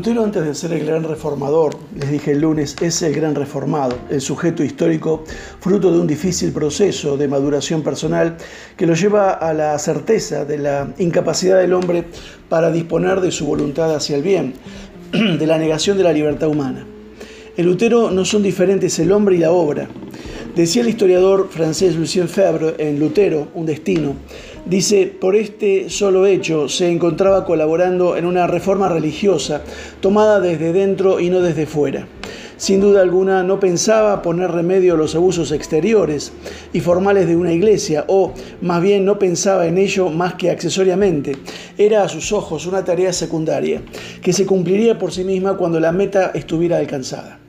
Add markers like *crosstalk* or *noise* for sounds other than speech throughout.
Lutero antes de ser el gran reformador, les dije el lunes, es el gran reformado, el sujeto histórico fruto de un difícil proceso de maduración personal que lo lleva a la certeza de la incapacidad del hombre para disponer de su voluntad hacia el bien, *clears throat* de la negación de la libertad humana. En Lutero no son diferentes el hombre y la obra. Decía el historiador francés Lucien Febvre en Lutero, Un destino, Dice, por este solo hecho se encontraba colaborando en una reforma religiosa tomada desde dentro y no desde fuera. Sin duda alguna no pensaba poner remedio a los abusos exteriores y formales de una iglesia, o más bien no pensaba en ello más que accesoriamente. Era a sus ojos una tarea secundaria, que se cumpliría por sí misma cuando la meta estuviera alcanzada.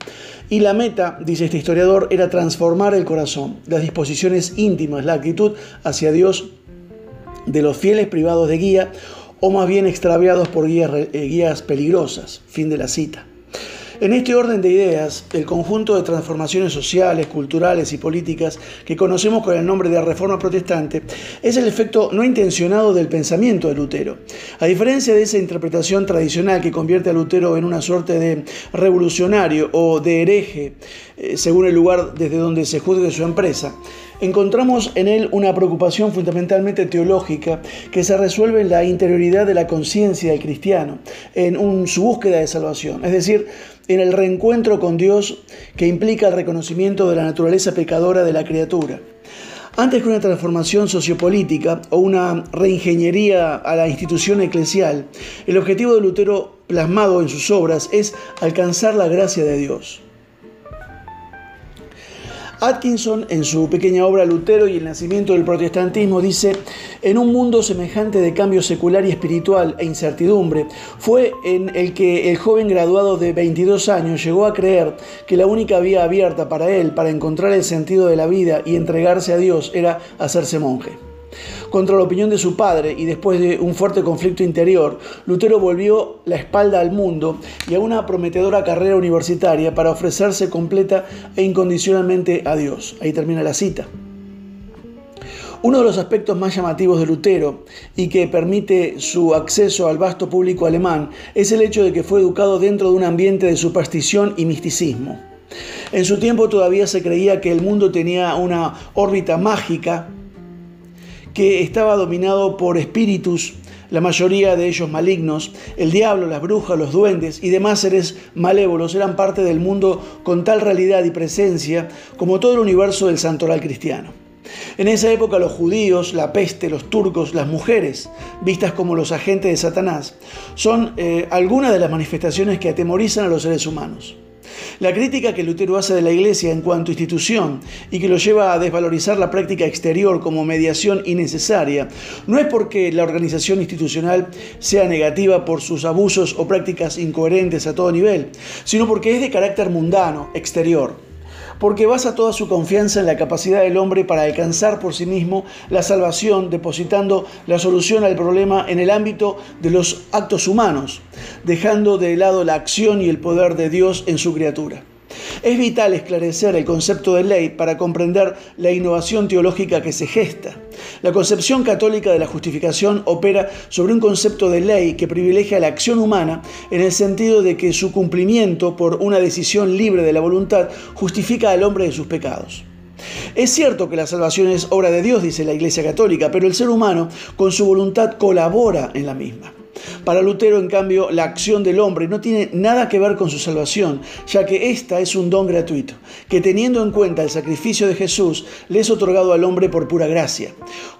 Y la meta, dice este historiador, era transformar el corazón, las disposiciones íntimas, la actitud hacia Dios de los fieles privados de guía o más bien extraviados por guías, eh, peligrosas. Fin de la cita. En este orden de ideas, el conjunto de transformaciones sociales, culturales y políticas que conocemos con el nombre de Reforma Protestante es el efecto no intencionado del pensamiento de Lutero. A diferencia de esa interpretación tradicional que convierte a Lutero en una suerte de revolucionario o de hereje, eh, según el lugar desde donde se juzgue su empresa, encontramos en él una preocupación fundamentalmente teológica que se resuelve en la interioridad de la conciencia del cristiano, en su búsqueda de salvación. Es decir, en el reencuentro con Dios que implica el reconocimiento de la naturaleza pecadora de la criatura. Antes que una transformación sociopolítica o una reingeniería a la institución eclesial, el objetivo de Lutero plasmado en sus obras es alcanzar la gracia de Dios. Atkinson, en su pequeña obra Lutero y el nacimiento del protestantismo, dice, en un mundo semejante de cambio secular y espiritual e incertidumbre, fue en el que el joven graduado de 22 años llegó a creer que la única vía abierta para él, para encontrar el sentido de la vida y entregarse a Dios, era hacerse monje. Contra la opinión de su padre y después de un fuerte conflicto interior, Lutero volvió la espalda al mundo y a una prometedora carrera universitaria para ofrecerse completa e incondicionalmente a Dios. Ahí termina la cita. Uno de los aspectos más llamativos de Lutero y que permite su acceso al vasto público alemán es el hecho de que fue educado dentro de un ambiente de superstición y misticismo. En su tiempo todavía se creía que el mundo tenía una órbita mágica que estaba dominado por espíritus, la mayoría de ellos malignos, el diablo, las brujas, los duendes y demás seres malévolos eran parte del mundo con tal realidad y presencia como todo el universo del santoral cristiano. En esa época los judíos, la peste, los turcos, las mujeres, vistas como los agentes de Satanás, son eh, algunas de las manifestaciones que atemorizan a los seres humanos. La crítica que Lutero hace de la Iglesia en cuanto institución y que lo lleva a desvalorizar la práctica exterior como mediación innecesaria, no es porque la organización institucional sea negativa por sus abusos o prácticas incoherentes a todo nivel, sino porque es de carácter mundano, exterior porque basa toda su confianza en la capacidad del hombre para alcanzar por sí mismo la salvación, depositando la solución al problema en el ámbito de los actos humanos, dejando de lado la acción y el poder de Dios en su criatura. Es vital esclarecer el concepto de ley para comprender la innovación teológica que se gesta. La concepción católica de la justificación opera sobre un concepto de ley que privilegia la acción humana en el sentido de que su cumplimiento por una decisión libre de la voluntad justifica al hombre de sus pecados. Es cierto que la salvación es obra de Dios, dice la Iglesia Católica, pero el ser humano con su voluntad colabora en la misma. Para Lutero, en cambio, la acción del hombre no tiene nada que ver con su salvación, ya que esta es un don gratuito, que teniendo en cuenta el sacrificio de Jesús, le es otorgado al hombre por pura gracia.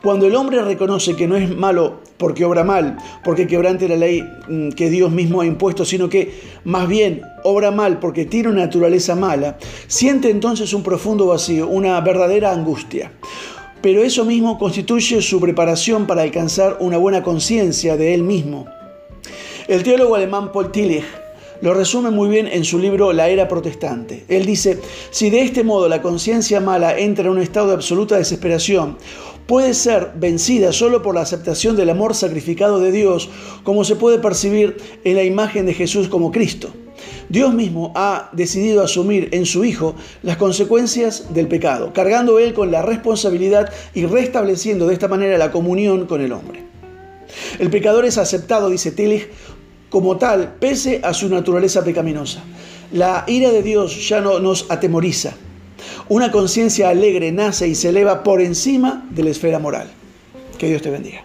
Cuando el hombre reconoce que no es malo porque obra mal, porque quebrante la ley mm, que Dios mismo ha impuesto, sino que más bien obra mal porque tiene una naturaleza mala, siente entonces un profundo vacío, una verdadera angustia pero eso mismo constituye su preparación para alcanzar una buena conciencia de él mismo. El teólogo alemán Paul Tillich lo resume muy bien en su libro La era protestante. Él dice, si de este modo la conciencia mala entra en un estado de absoluta desesperación, puede ser vencida solo por la aceptación del amor sacrificado de Dios, como se puede percibir en la imagen de Jesús como Cristo. Dios mismo ha decidido asumir en su Hijo las consecuencias del pecado, cargando Él con la responsabilidad y restableciendo de esta manera la comunión con el hombre. El pecador es aceptado, dice Tillich, como tal, pese a su naturaleza pecaminosa. La ira de Dios ya no nos atemoriza. Una conciencia alegre nace y se eleva por encima de la esfera moral. Que Dios te bendiga.